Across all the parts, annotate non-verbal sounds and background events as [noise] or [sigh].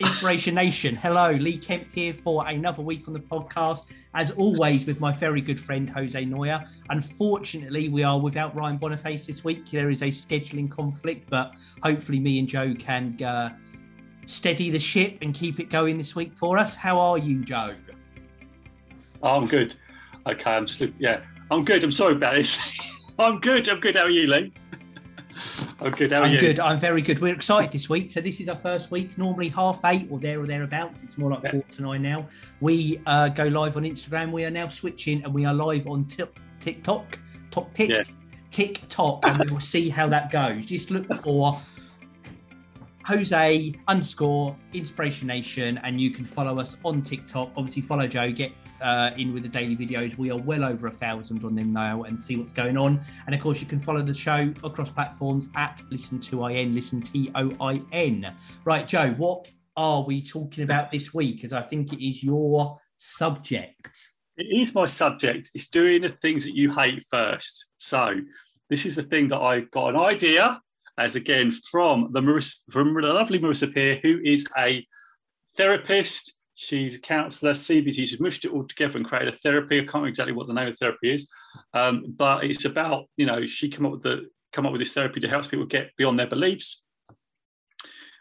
Inspiration Nation. Hello, Lee Kemp here for another week on the podcast. As always, with my very good friend Jose Noya. Unfortunately, we are without Ryan Boniface this week. There is a scheduling conflict, but hopefully, me and Joe can uh, steady the ship and keep it going this week for us. How are you, Joe? Oh, I'm good. Okay, I'm just yeah, I'm good. I'm sorry about this. [laughs] I'm good. I'm good. How are you, Lee? I'm good. How are I'm you? good. I'm very good. We're excited this week. So this is our first week. Normally half eight or there or thereabouts. It's more like Yeah. quarter to nine now. We uh, go live on Instagram. We are now switching, and we are live on Tik TikTok, Top Tick, Yeah. TikTok, and we will see how that goes. Just look for Jose underscore Inspiration Nation, and you can follow us on TikTok. Obviously, follow Joe. Get uh, in with the daily videos. We are well over a thousand on them now, and see what's going on. And of course, you can follow the show across platforms at Listen to In, Listen T O I N. Right, Joe, what are we talking about this week? Because I think it is your subject. It is my subject. It's doing the things that you hate first. So this is the thing that I got an idea as again from the Marissa, from the lovely Marissa Peer, who is a therapist. She's a counsellor, CBT. She's mushed it all together and created a therapy. I can't remember exactly what the name of the therapy is, um, but it's about you know she come up with the come up with this therapy to help people get beyond their beliefs,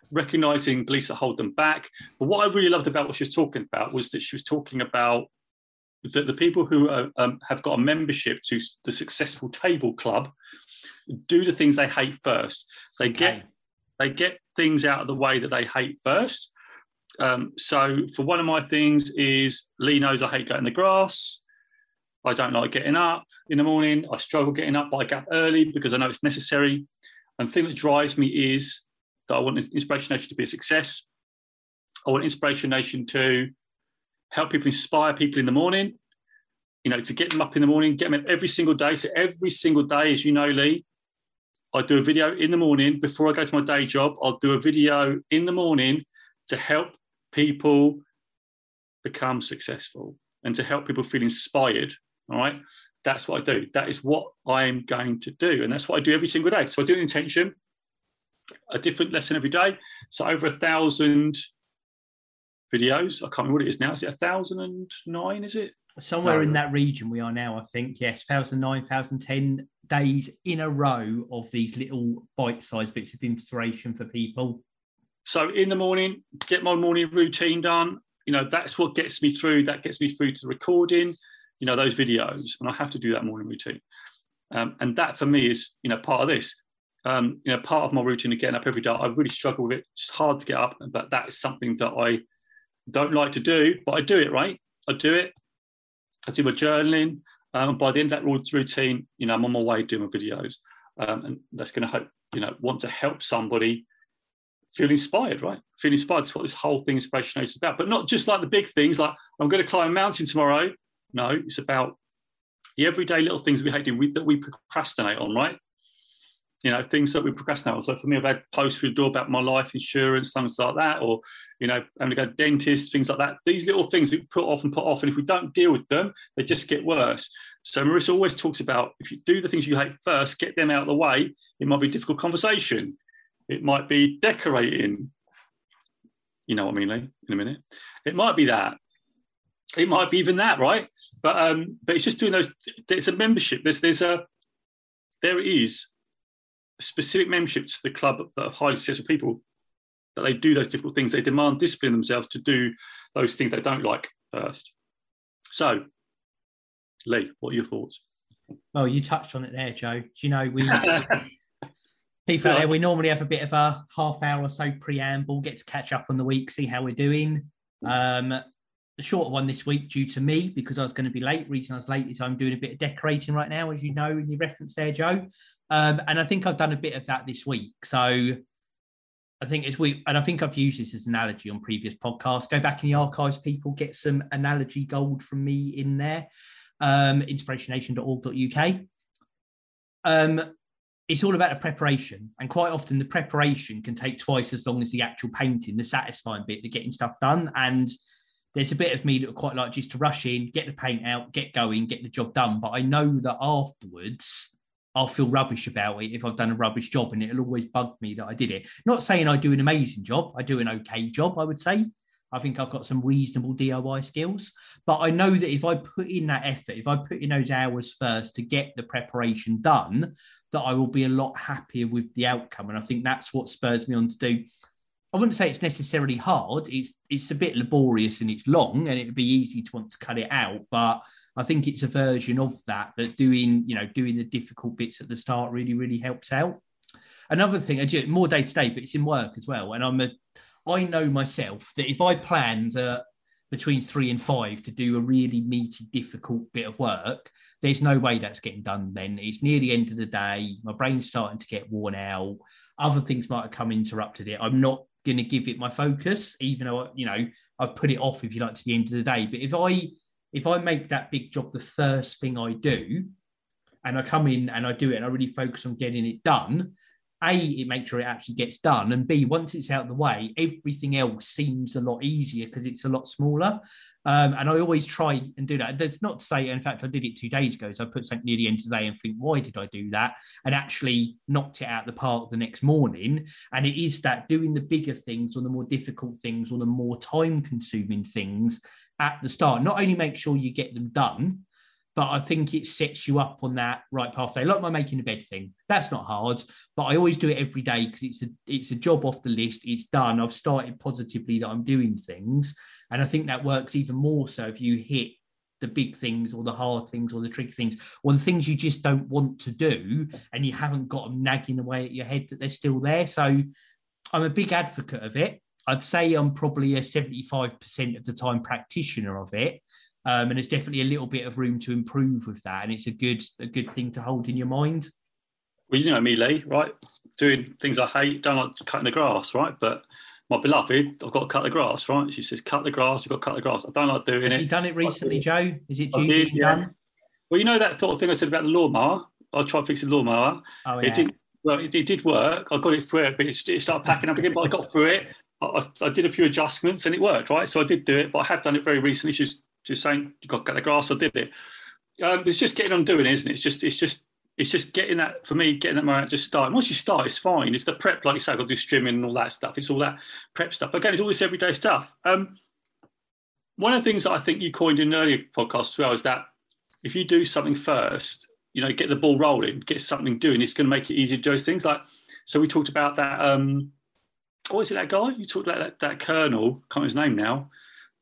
recognizing beliefs that hold them back. But what I really loved about what she was talking about was that she was talking about that the people who are, um, have got a membership to the Successful Table Club do the things they hate first. They get Okay. they get things out of the way that they hate first. Um, so, for one of my things is Lee knows I hate cutting the grass. I don't like getting up in the morning. I struggle getting up, but I get up early because I know it's necessary. And the thing that drives me is that I want Inspiration Nation to be a success. I want Inspiration Nation to help people inspire people in the morning, you know, to get them up in the morning, get them up every single day. So every single day, as you know, Lee, I do a video in the morning before I go to my day job. I'll do a video in the morning to help people become successful and to help people feel inspired. All right. That's what I do. That is what I'm going to do. And that's what I do every single day. So I do an intention, a different lesson every day. So over a thousand videos. I can't remember what it is now. Is it a thousand and nine? Is it? Somewhere No. in that region we are now, I think. Yes, 2009, 2010 days in a row of these little bite-sized bits of inspiration for people. So in the morning, get my morning routine done. You know, that's what gets me through. That gets me through to the recording, you know, those videos. And I have to do that morning routine. Um, and that for me is, you know, part of this. Um, you know, part of my routine of getting up every day. I really struggle with it. It's hard to get up, but that is something that I don't like to do, but I do it, right? I do it. I do my journaling. Um, and by the end of that routine, you know, I'm on my way doing my videos. Um, and that's going to help, you know, want to help somebody feel inspired, right? Feel inspired. That's what this whole thing inspiration Nation is about. But not just like the big things, like I'm going to climb a mountain tomorrow. No, it's about the everyday little things we hate doing that we procrastinate on, right? You know, things that we procrastinate on. So for me, I've had posts through the door about my life insurance, things like that, or you know, having to go to dentist, things like that. These little things we put off and put off, and if we don't deal with them, they just get worse. So Marissa always talks about if you do the things you hate first, get them out of the way. It might be a difficult conversation. It might be decorating. You know what I mean, Lee, in a minute. It might be that. It might be even that, right? But um, but it's just doing those. There's a membership. There's there's a there a specific membership to the club that are highly successful people that they do those difficult things. They demand discipline themselves to do those things they don't like first. So, Lee, what are your thoughts? Well, you touched on it there, Joe. Do you know we [laughs] people out there, we normally have a bit of a half hour or so preamble, get to catch up on the week, see how we're doing. Um, the shorter one this week due to me because I was going to be late. Reason I was late is I'm doing a bit of decorating right now, as you know in your reference there, Joe. Um, and I think I've done a bit of that this week. So I think as we and I think I've used this as an analogy on previous podcasts. Go back in the archives, people get some analogy gold from me in there. Um, inspirationnation.org.uk. Um, it's all about the preparation, and quite often the preparation can take twice as long as the actual painting, the satisfying bit, the getting stuff done. And there's a bit of me that would quite like just to rush in, get the paint out, get going, get the job done. But I know that afterwards, I'll feel rubbish about it if I've done a rubbish job, and it'll always bug me that I did it. Not saying I do an amazing job, I do an okay job, I would say. I think I've got some reasonable DIY skills, but I know that if I put in that effort, if I put in those hours first to get the preparation done, that I will be a lot happier with the outcome. And I think that's what spurs me on to do. I wouldn't say it's necessarily hard. It's it's a bit laborious and it's long, and it'd be easy to want to cut it out. But I think it's a version of that that doing you know doing the difficult bits at the start really really helps out. Another thing, I do more day to day, but it's in work as well. And I'm a I know myself that if I planned uh, between three and five to do a really meaty, difficult bit of work, there's no way that's getting done then. It's near the end of the day. My brain's starting to get worn out. Other things might have come interrupted it. I'm not going to give it my focus, even though, you know, I've put it off, if you like, to the end of the day. But if I if I make that big job the first thing I do, and I come in and I do it and I really focus on getting it done, a, it makes sure it actually gets done. And B, once it's out of the way, everything else seems a lot easier because it's a lot smaller. Um, and I always try and do that. That's not to say, in fact, I did it two days ago. So I put something near the end of the day and think, why did I do that? And actually knocked it out the park the next morning. And it is that doing the bigger things or the more difficult things or the more time consuming things at the start, not only make sure you get them done, but I think it sets you up on that right path. They like my making a bed thing. That's not hard, but I always do it every day because it's a it's a job off the list. It's done. I've started positively that I'm doing things, and I think that works even more so if you hit the big things or the hard things or the tricky things or the things you just don't want to do and you haven't got them nagging away at your head that they're still there. So I'm a big advocate of it. I'd say I'm probably a 75% of the time practitioner of it um, and there's definitely a little bit of room to improve with that, and it's a good a good thing to hold in your mind. Well, you know me, Lee, right? Doing things I hate, don't like cutting the grass, right? But my beloved, I've got to cut the grass, right? She says, "Cut the grass." You've got to cut the grass. I don't like doing Have it. Have you done it recently, Joe? Is it due did, yeah. done? Well, you know that sort of thing I said about the lawnmower. I tried fixing the lawnmower. Oh yeah. It did well. It, it, did work. I got it through it, but it, it started packing up again. But I got through it. I, I, did a few adjustments and it worked, right? So I did do it, but I have done it very recently. She's just saying you got to cut the grass. or did it. Um, it's just getting on doing, isn't it? It's just it's just it's just getting that for me, getting that moment just starting. Once you start, it's fine. It's the prep, like you said, to do streaming and all that stuff. It's all that prep stuff. Again, it's all this everyday stuff. Um, one of the things that I think you coined in earlier podcast as well is that if you do something first, you know, get the ball rolling, get something doing, it's going to make it easier to do those things. Like, so we talked about that. Um, what is it? That guy you talked about that, that colonel? Can't remember his name now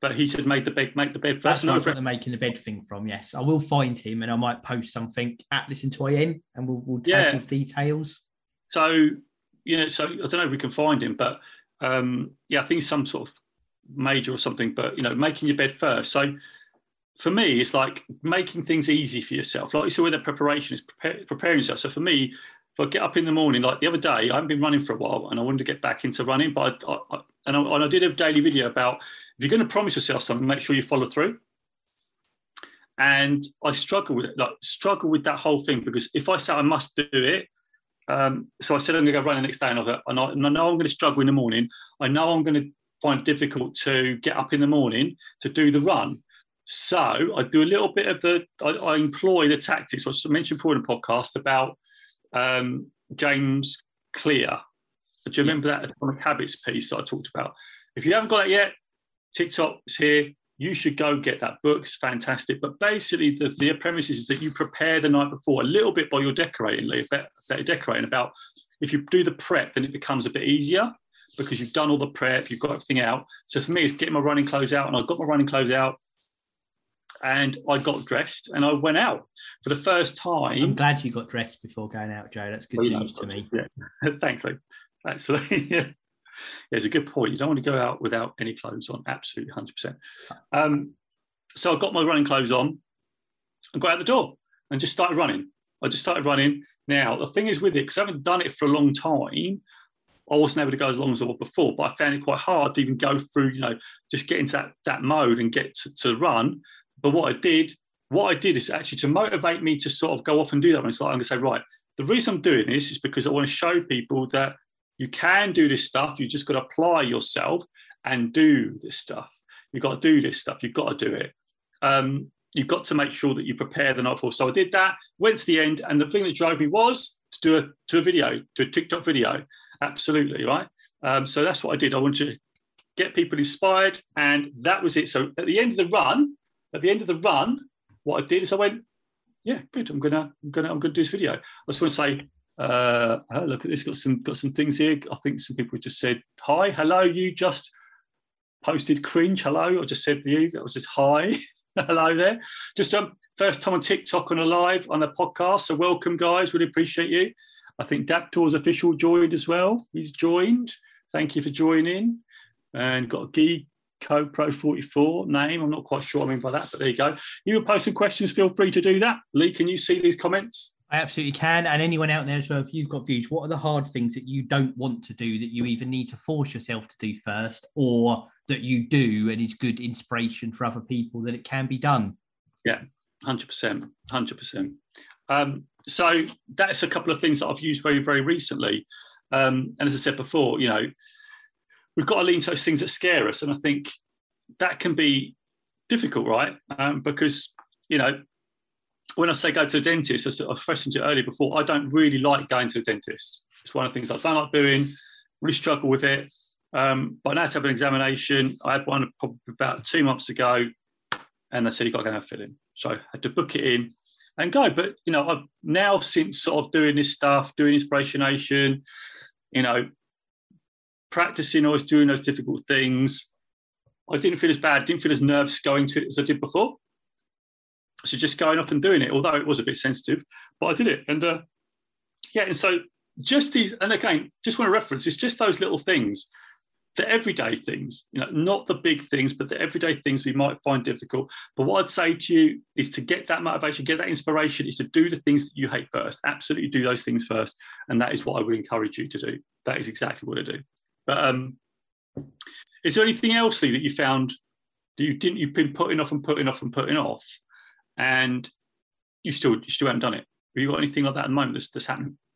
but he should make the bed make the bed first. That's where I got the making the bed thing from. Yes, I will find him and I might post something at Listen to IN and we'll, we'll tag yeah. his details. So you know, so I don't know if we can find him, but um, yeah, I think some sort of major or something. But you know, making your bed first. So for me, it's like making things easy for yourself. Like you said with the preparation, is prepare, preparing yourself. So for me, if I get up in the morning, like the other day, I haven't been running for a while, and I wanted to get back into running, but I, I, and, I, and I did a daily video about you're going to promise yourself something, make sure you follow through. And I struggle with it, like struggle with that whole thing because if I say I must do it, um, so I said I'm going to go run the next day, and I, and I, and I know I'm going to struggle in the morning. I know I'm going to find it difficult to get up in the morning to do the run. So I do a little bit of the, I, I employ the tactics, which I mentioned before in the podcast about um, James Clear. Do you remember that atomic habits piece I talked about? If you haven't got that yet, TikTok is here. You should go get that book. It's fantastic. But basically, the, the premise is that you prepare the night before a little bit by your decorating, better, better decorating. About if you do the prep, then it becomes a bit easier because you've done all the prep, you've got everything out. So for me, it's getting my running clothes out, and I've got my running clothes out, and I got dressed and I went out for the first time. I'm glad you got dressed before going out, Joe. That's good well, news know, to me. Yeah. [laughs] Thanks, Luke. Actually, [laughs] yeah. It's a good point. You don't want to go out without any clothes on. Absolutely, hundred percent. Um, so I got my running clothes on and got out the door and just started running. I just started running. Now the thing is with it, because I haven't done it for a long time, I wasn't able to go as long as I was before. But I found it quite hard to even go through, you know, just get into that that mode and get to, to run but what I did, what I did is actually to motivate me to sort of go off and do that. And It's like I'm going to say, right, the reason I'm doing this is because I want to show people that you can do this stuff. You just got to apply yourself and do this stuff. You've got to do this stuff. You've got to do it. Um, you've got to make sure that you prepare the night before. So I did that, went to the end, and the thing that drove me was to do a to a video, to a TikTok video. Absolutely right. Um, so that's what I did. I wanted to get people inspired, and that was it. So at the end of the run, at the end of the run, what I did is I went, yeah, good. I'm gonna, I'm gonna, I'm gonna do this video. I just want to say, uh, look at this. Got some, got some things here. I think some people just said hi, hello. You just posted cringe. Hello. I just said to you. That was just hi. [laughs] hello there. Just um, first time on TikTok on a live on a podcast. So welcome, guys. Really appreciate you. I think Daptor's official joined as well. He's joined. Thank you for joining. And got Gee Co Pro 44 name. I'm not quite sure what I mean by that, but there you go. You were posting questions, feel free to do that. Lee, can you see these comments? I absolutely can. And anyone out there as well, if you've got views, what are the hard things that you don't want to do that you either need to force yourself to do first or that you do and is good inspiration for other people that it can be done? Yeah, 100%. 100%. Um, so that's a couple of things that I've used very, very recently. Um, and as I said before, you know, we've got to lean to those things that scare us. And I think that can be difficult, right? Um, because, you know, when I say go to the dentist, as I questioned it earlier before, I don't really like going to the dentist. It's one of the things I don't like doing, really struggle with it. Um, but I to have an examination. I had one probably about two months ago, and they said you've got to go and have a filling. So I had to book it in and go. But you know, I've now since sort of doing this stuff, doing Inspiration Nation, you know, practicing always doing those difficult things. I didn't feel as bad, didn't feel as nervous going to it as I did before. So just going up and doing it, although it was a bit sensitive, but I did it. And uh, yeah, and so just these, and again, just want to reference, it's just those little things, the everyday things, you know, not the big things, but the everyday things we might find difficult. But what I'd say to you is to get that motivation, get that inspiration, is to do the things that you hate first. Absolutely do those things first. And that is what I would encourage you to do. That is exactly what I do. But um, is there anything else Lee, that you found that you didn't you've been putting off and putting off and putting off, and you still you still haven't done it? Have you got anything like that at the moment that's, that's happening? [laughs]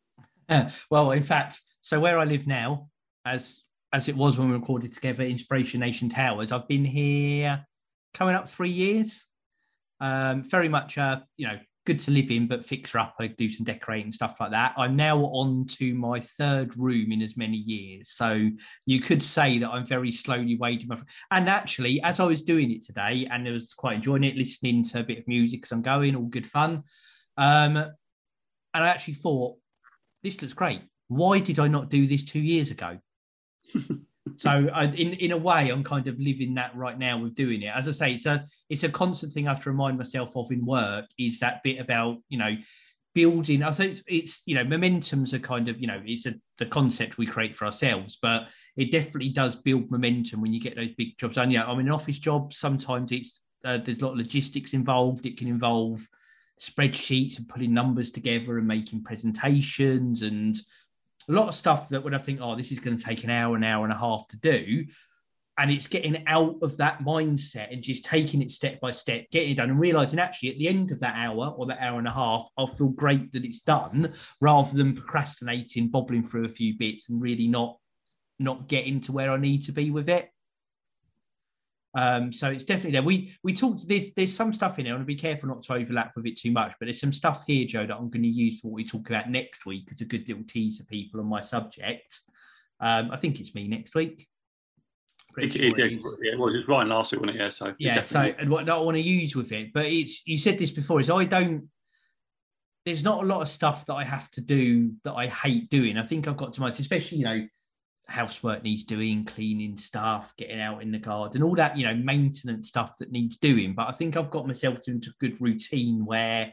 Uh, well, in fact, so where I live now, as as it was when we recorded together, Inspiration Nation Towers, I've been here coming up three years. Um, very much, uh, you know, good to live in, but fixer up, I do some decorating stuff like that. I'm now on to my third room in as many years. So you could say that I'm very slowly wading my. And actually, as I was doing it today, and I was quite enjoying it, listening to a bit of music as I'm going, all good fun. Um, and I actually thought, this looks great. Why did I not do this two years ago? [laughs] so I, in in a way i'm kind of living that right now with doing it. As i say it's a it's a constant thing i have to remind myself of in work is that bit about you know building. I think it's you know momentum's a kind of you know it's a the concept we create for ourselves but it definitely does build momentum when you get those big jobs. Done yeah i'm in an office job. Sometimes it's uh, there's a lot of logistics involved. It can involve spreadsheets and putting numbers together and making presentations and a lot of stuff that when I think, oh, this is going to take an hour, an hour and a half to do. And it's getting out of that mindset and just taking it step by step, getting it done, and realizing actually at the end of that hour or that hour and a half, I'll feel great that it's done rather than procrastinating, bobbling through a few bits and really not not getting to where I need to be with it. Um, so it's definitely there. We we talked. There's there's some stuff in there. I want to be careful not to overlap with it too much. But there's some stuff here, Joe, that I'm going to use for what we talk about next week. It's a good little teaser, people, on my subject. Um, I think it's me next week. It, sure it, it yeah, well, it was Ryan last week, wasn't it? Yeah. So yeah. So and what I want to use with it, but it's you said this before is I don't. There's not a lot of stuff that I have to do that I hate doing. I think I've got to much, especially you know housework needs doing, cleaning stuff, getting out in the garden, all that, you know, maintenance stuff that needs doing. But I think I've got myself into a good routine where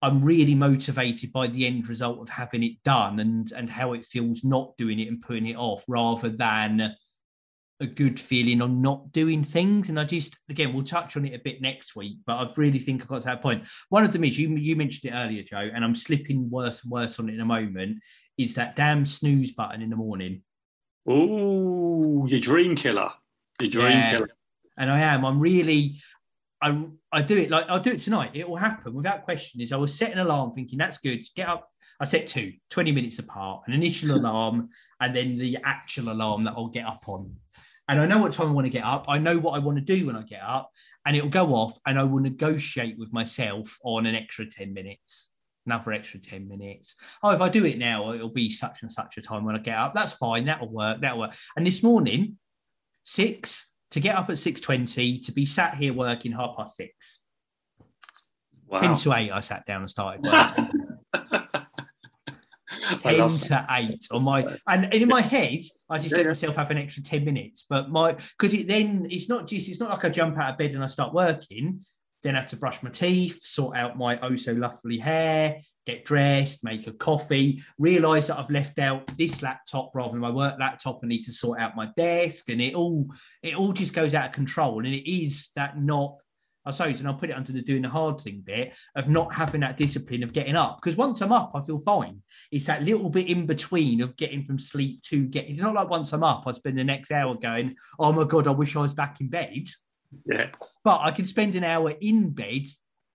I'm really motivated by the end result of having it done and and how it feels not doing it and putting it off rather than a good feeling on not doing things. And I just again we'll touch on it a bit next week, but I really think I've got to that point. One of them is you you mentioned it earlier, Joe, and I'm slipping worse and worse on it in a moment, is that damn snooze button in the morning. Oh, your dream killer. Your dream yeah. killer. And I am. I'm really. I I do it like I'll do it tonight. It will happen without question. Is I was set an alarm thinking that's good. Get up. I set two, 20 minutes apart, an initial [laughs] alarm, and then the actual alarm that I'll get up on. and I know what time I want to get up. I know what I want to do when I get up, and it'll go off, and I will negotiate with myself on an extra 10 minutes, another extra 10 minutes. Oh, if I do it now, it'll be such and such a time when I get up. That's fine. That'll work. That'll work. And this morning, six to get up at 6.20 to be sat here working half past six. Wow. 10 to 8, I sat down and started working. [laughs] [laughs] 10 to 8 on my and in my head i just yeah. let myself have an extra 10 minutes but my because it then it's not just it's not like i jump out of bed and i start working then have to brush my teeth sort out my oh so lovely hair get dressed make a coffee realize that i've left out this laptop rather than my work laptop and need to sort out my desk and it all it all just goes out of control and it is that not I suppose, and I'll put it under the doing the hard thing bit of not having that discipline of getting up. Because once I'm up, I feel fine. It's that little bit in between of getting from sleep to getting. It's not like once I'm up, I spend the next hour going, "Oh my god, I wish I was back in bed." Yeah. But I can spend an hour in bed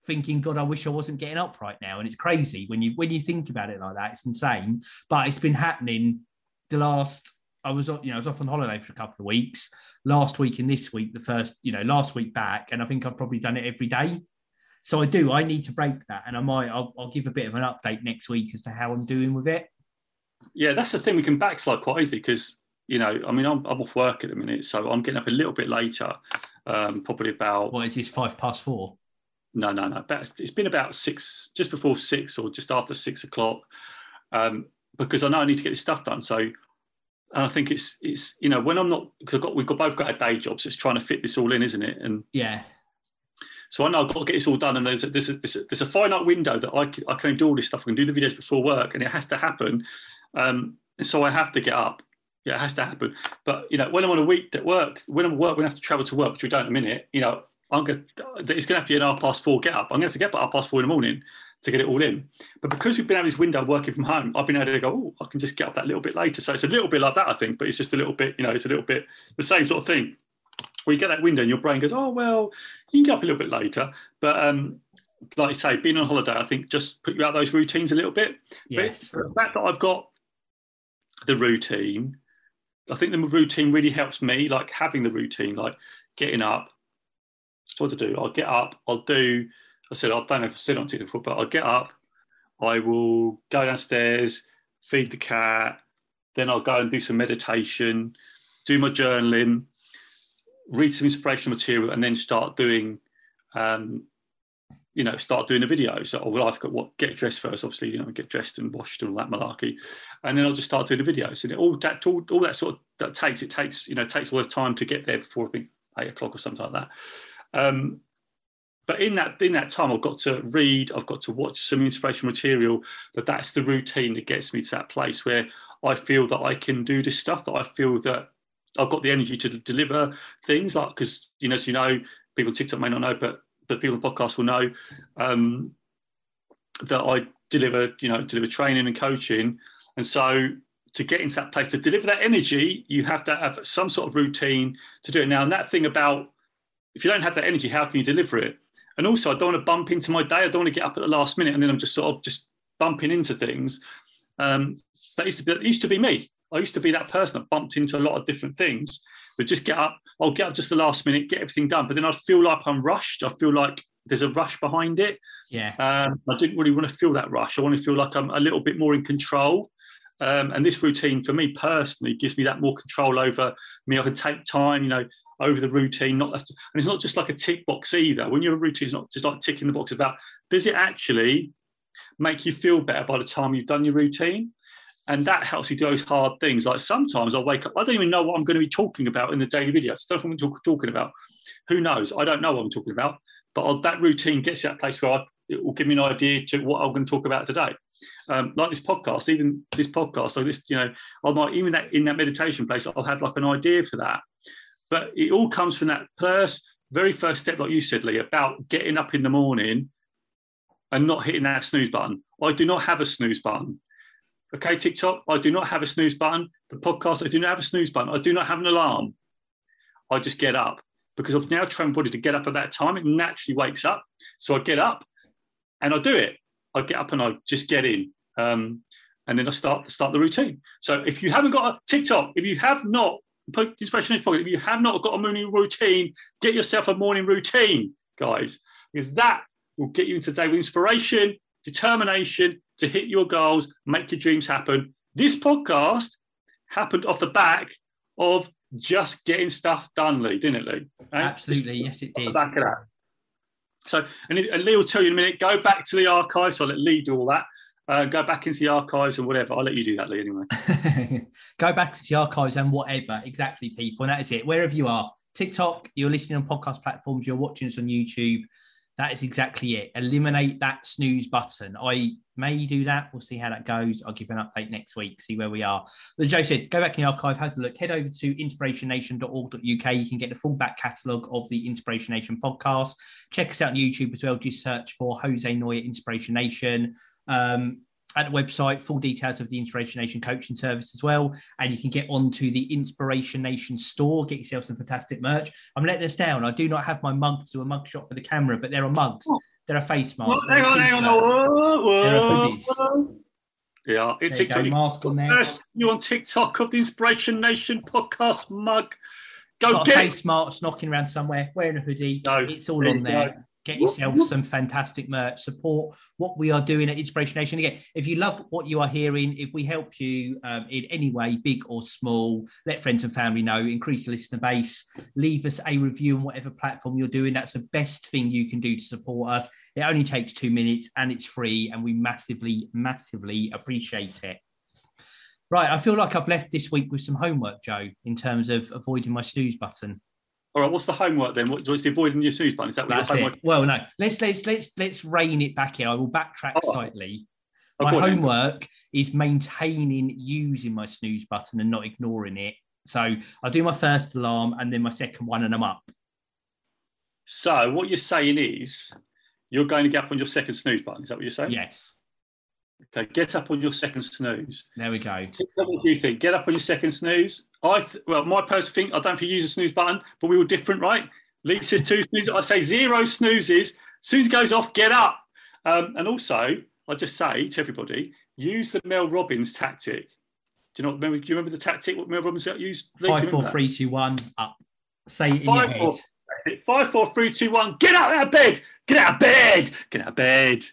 thinking, God, I wish I wasn't getting up right now. And it's crazy when you when you think about it like that. It's insane. But it's been happening the last I was, you know, I was off on holiday for a couple of weeks. Last week and this week, the first, you know, last week back, and I think I've probably done it every day. So I do. I need to break that, and I might. I'll, I'll give a bit of an update next week as to how I'm doing with it. Yeah, that's the thing. We can backslide quite easily because you know, I mean, I'm, I'm off work at the minute, so I'm getting up a little bit later. Um, probably about. What is this? Five past four. No, no, no. it's been about six, just before six or just after six o'clock, um, because I know I need to get this stuff done. So and I think it's it's you know when I'm not because I've got we've got both got our day jobs. It's trying to fit this all in, isn't it? And yeah. So I know I've got to get this all done, and there's a, there's a, there's a finite window that I can, I can do all this stuff. I can do the videos before work, and it has to happen. Um, and so I have to get up. Yeah, it has to happen. But you know, when I'm on a week at work, when I'm at work, when I have to travel to work, which we don't in a minute, you know, I'm to, it's going to have to be an half past four get up. I'm going to have to get up at half past four in the morning to get it all in. But because we've been having this window working from home, I've been able to go, oh, I can just get up that little bit later. So it's a little bit like that, I think, but it's just a little bit, you know, it's a little bit the same sort of thing. Where you get that window and your brain goes, oh, well, you can get up a little bit later. But um, like I say, being on holiday, I think just put you out those routines a little bit. Yes. But the fact that I've got the routine, I think the routine really helps me, like having the routine, like getting up. What to do? I'll get up, I'll do I said, I don't know if I've said on TikTok before, but I'll get up, I will go downstairs, feed the cat, then I'll go and do some meditation, do my journaling, read some inspirational material, and then start doing, um, you know, start doing a video. So, oh, well, I've got what get dressed first, obviously, you know, get dressed and washed and all that malarkey, and then I'll just start doing the videos. And all that, all, all that sort of that takes it takes you know takes all this time to get there before eight o'clock or something like that. Um, but in that in that time i've got to read i've got to watch some inspirational material but that's the routine that gets me to that place where i feel that i can do this stuff that i feel that i've got the energy to deliver things like because you know as you know people on tiktok may not know but but people on the podcast will know um, that i deliver you know deliver training and coaching and so to get into that place to deliver that energy you have to have some sort of routine to do it now and that thing about if you don't have that energy how can you deliver it and also, I don't want to bump into my day. I don't want to get up at the last minute and then I'm just sort of just bumping into things. Um, that used to be that used to be me. I used to be that person that bumped into a lot of different things. But just get up. I'll get up just the last minute, get everything done. But then I feel like I'm rushed. I feel like there's a rush behind it. Yeah. Um, I didn't really want to feel that rush. I want to feel like I'm a little bit more in control. Um, and this routine for me personally gives me that more control over me. I can take time, you know, over the routine. Not and it's not just like a tick box either. When you're a routine, it's not just like ticking the box about does it actually make you feel better by the time you've done your routine? And that helps you do those hard things. Like sometimes I'll wake up, I don't even know what I'm going to be talking about in the daily videos. I don't know what I'm talking about. Who knows? I don't know what I'm talking about. But I'll, that routine gets you that place where I, it will give me an idea to what I'm going to talk about today. Um, like this podcast, even this podcast, so this, you know, I might even that in that meditation place, I'll have like an idea for that. But it all comes from that first, very first step, like you said, Lee, about getting up in the morning and not hitting that snooze button. I do not have a snooze button. Okay, TikTok, I do not have a snooze button. The podcast, I do not have a snooze button. I do not have an alarm. I just get up because I've now trained my body to get up at that time. It naturally wakes up. So I get up and I do it. I get up and I just get in. Um, and then I start start the routine. So if you haven't got a TikTok, if you have not put Inspiration Nation podcast. If you have not got a morning routine, get yourself a morning routine, guys, because that will get you into the day with inspiration, determination to hit your goals, make your dreams happen. This podcast happened off the back of just getting stuff done, Lee, didn't it, Lee? Absolutely, yes, it did. back of that. So, and, and Lee will tell you in a minute. Go back to the archives. So I'll let Lee do all that. Uh, go back into the archives and whatever. I'll let you do that, Lee. Anyway. [laughs] go back to the archives and whatever. Exactly, people. And that is it. Wherever you are, TikTok, you're listening on podcast platforms, you're watching us on YouTube. That is exactly it. Eliminate that snooze button. I may do that. We'll see how that goes. I'll give an update next week, see where we are. As Joe said, go back in the archive, have a look, head over to inspirationnation.org.uk. You can get the full back catalogue of the Inspiration Nation podcast. Check us out on YouTube as well. Just search for Jose Noya Inspiration Nation. Um, at the website, full details of the Inspiration Nation coaching service as well. And you can get onto the Inspiration Nation store, get yourself some fantastic merch. I'm letting us down. I do not have my mug to a mug shot for the camera, but there are mugs. Oh. There are face masks. Well, hang on, hang on. Whoa, whoa, whoa. Yeah, it's there TikTok. mask on there. First, you on TikTok of the Inspiration Nation podcast mug. Go Got get a face mask knocking around somewhere, wearing a hoodie. No, it's all on there. Get yourself some fantastic merch. Support what we are doing at inspiration nation. Again if you love what you are hearing if we help you um, in any way big or small let friends and family know. Increase the listener base. Leave us a review on whatever platform you're doing. That's the best thing you can do to support us. It only takes two minutes and it's free and we massively massively appreciate it. Right i feel like i've left this week with some homework joe in terms of avoiding my snooze button all right, what's the homework then? What, was the avoiding your snooze button? Is that what homework? It. Well, no. Let's let's let's let's rein it back in. I will backtrack oh. slightly. Oh, my homework is maintaining using my snooze button and not ignoring it. So I'll do my first alarm and then my second one, and I'm up. So what you're saying is you're going to get up on your second snooze button. Is that what you're saying? Yes. Okay, get up on your second snooze. There we go. What do you think? Get up on your second snooze. I th- well, my personal thing, I don't think you use a snooze button, but we were different, right? Lee says two [laughs] snoozes. I say zero snoozes. Snooze goes off, get up. Um, and also, I just say to everybody, use the Mel Robbins tactic. Do you know? Remember? Do you remember the tactic? What Mel Robbins used? Lee, Five, four, three, two, one. Up. Say it in Five, your head. Four, Five, four, three, two, one. Get out of bed. Get out of bed. Get out of bed.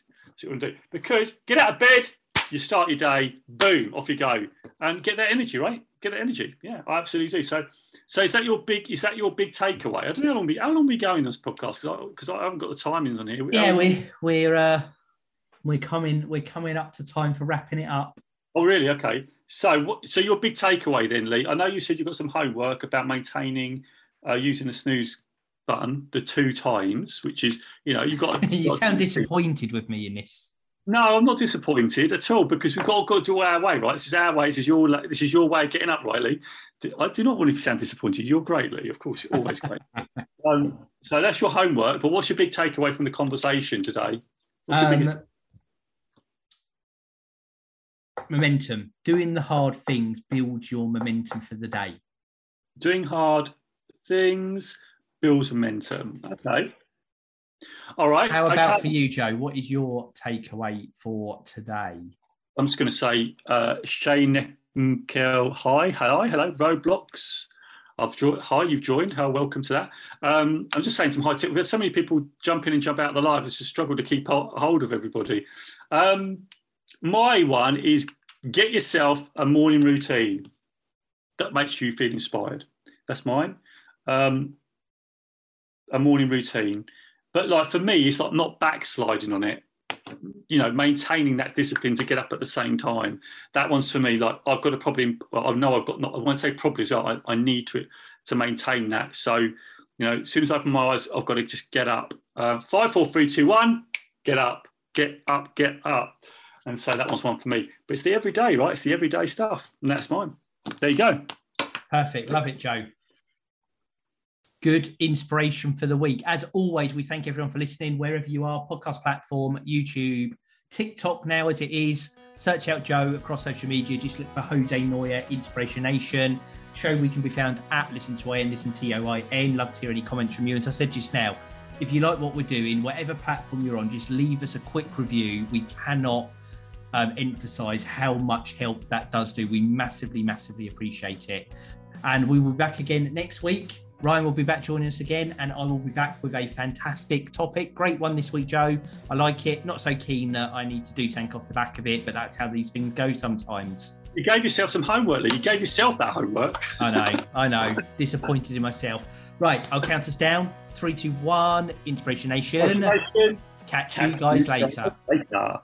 That's what you want to do. Because get out of bed, you start your day, boom, off you go, and get that energy, right? Get that energy. Yeah, I absolutely do. So, so is that your big? Is that your big takeaway? I don't know how long we how long we going this podcast because I, because I haven't got the timings on here. Yeah, we we're uh, we're coming we're coming up to time for wrapping it up. Oh, really? Okay. So, what, so your big takeaway then, Lee? I know you said you've got some homework about maintaining uh, using the snooze button the two times, which is you know you've got. [laughs] you got sound disappointed with me in this. No, I'm not disappointed at all because we've got, to do our way, right? This is our way. This is your this is your way of getting up, Riley. I do not want to sound disappointed. You're great, Lee. Of course, you're always great. [laughs] um, so that's your homework. But what's your big takeaway from the conversation today? Um, biggest... Momentum. Doing the hard things builds your momentum for the day. Doing hard things builds momentum. Okay. All right. How about okay. for you, Joe? What is your takeaway for today? I'm just going to say, uh, Shane Kel, hi, hi, hello, Roadblocks. I've joined. Hi, you've joined. How welcome to that. Um, I'm just saying some high tip. We've had so many people jump in and jump out of the live. It's a struggle to keep hold of everybody. Um, my one is get yourself a morning routine that makes you feel inspired. That's mine. Um, a morning routine. But like for me, it's like not backsliding on it. You know, maintaining that discipline to get up at the same time. That one's for me. Like I've got to probably. Well, I know I've got not. I won't say probably as well. I, I need to to maintain that. So, you know, as soon as I open my eyes, I've got to just get up. Uh, five, four, three, two, one. Get up. Get up. Get up. And so that was one for me. But it's the everyday, right? It's the everyday stuff, and that's mine. There you go. Perfect. Love it, Joe good inspiration for the week. As always, we thank everyone for listening wherever you are podcast platform, YouTube, TikTok now as it is. Search out Joe across social media. Just look for Jose Noya Inspiration Nation. Show we can be found at Listen to IN, Listen to T O I N. Love to hear any comments from you. As I said just now, if you like what we're doing, whatever platform you're on, just leave us a quick review. We cannot um, emphasize how much help that does do. We massively, massively appreciate it. And we will be back again next week. Ryan will be back joining us again, and I will be back with a fantastic topic. Great one this week, Joe. I like it. Not so keen that I need to do something off the back of it, but that's how these things go sometimes. You gave yourself some homework, Lee. You gave yourself that homework. I know, I know. [laughs] Disappointed in myself. Right, I'll count us down. Three, two, one. Inspiration Nation. Inspiration. Catch you guys later. Later.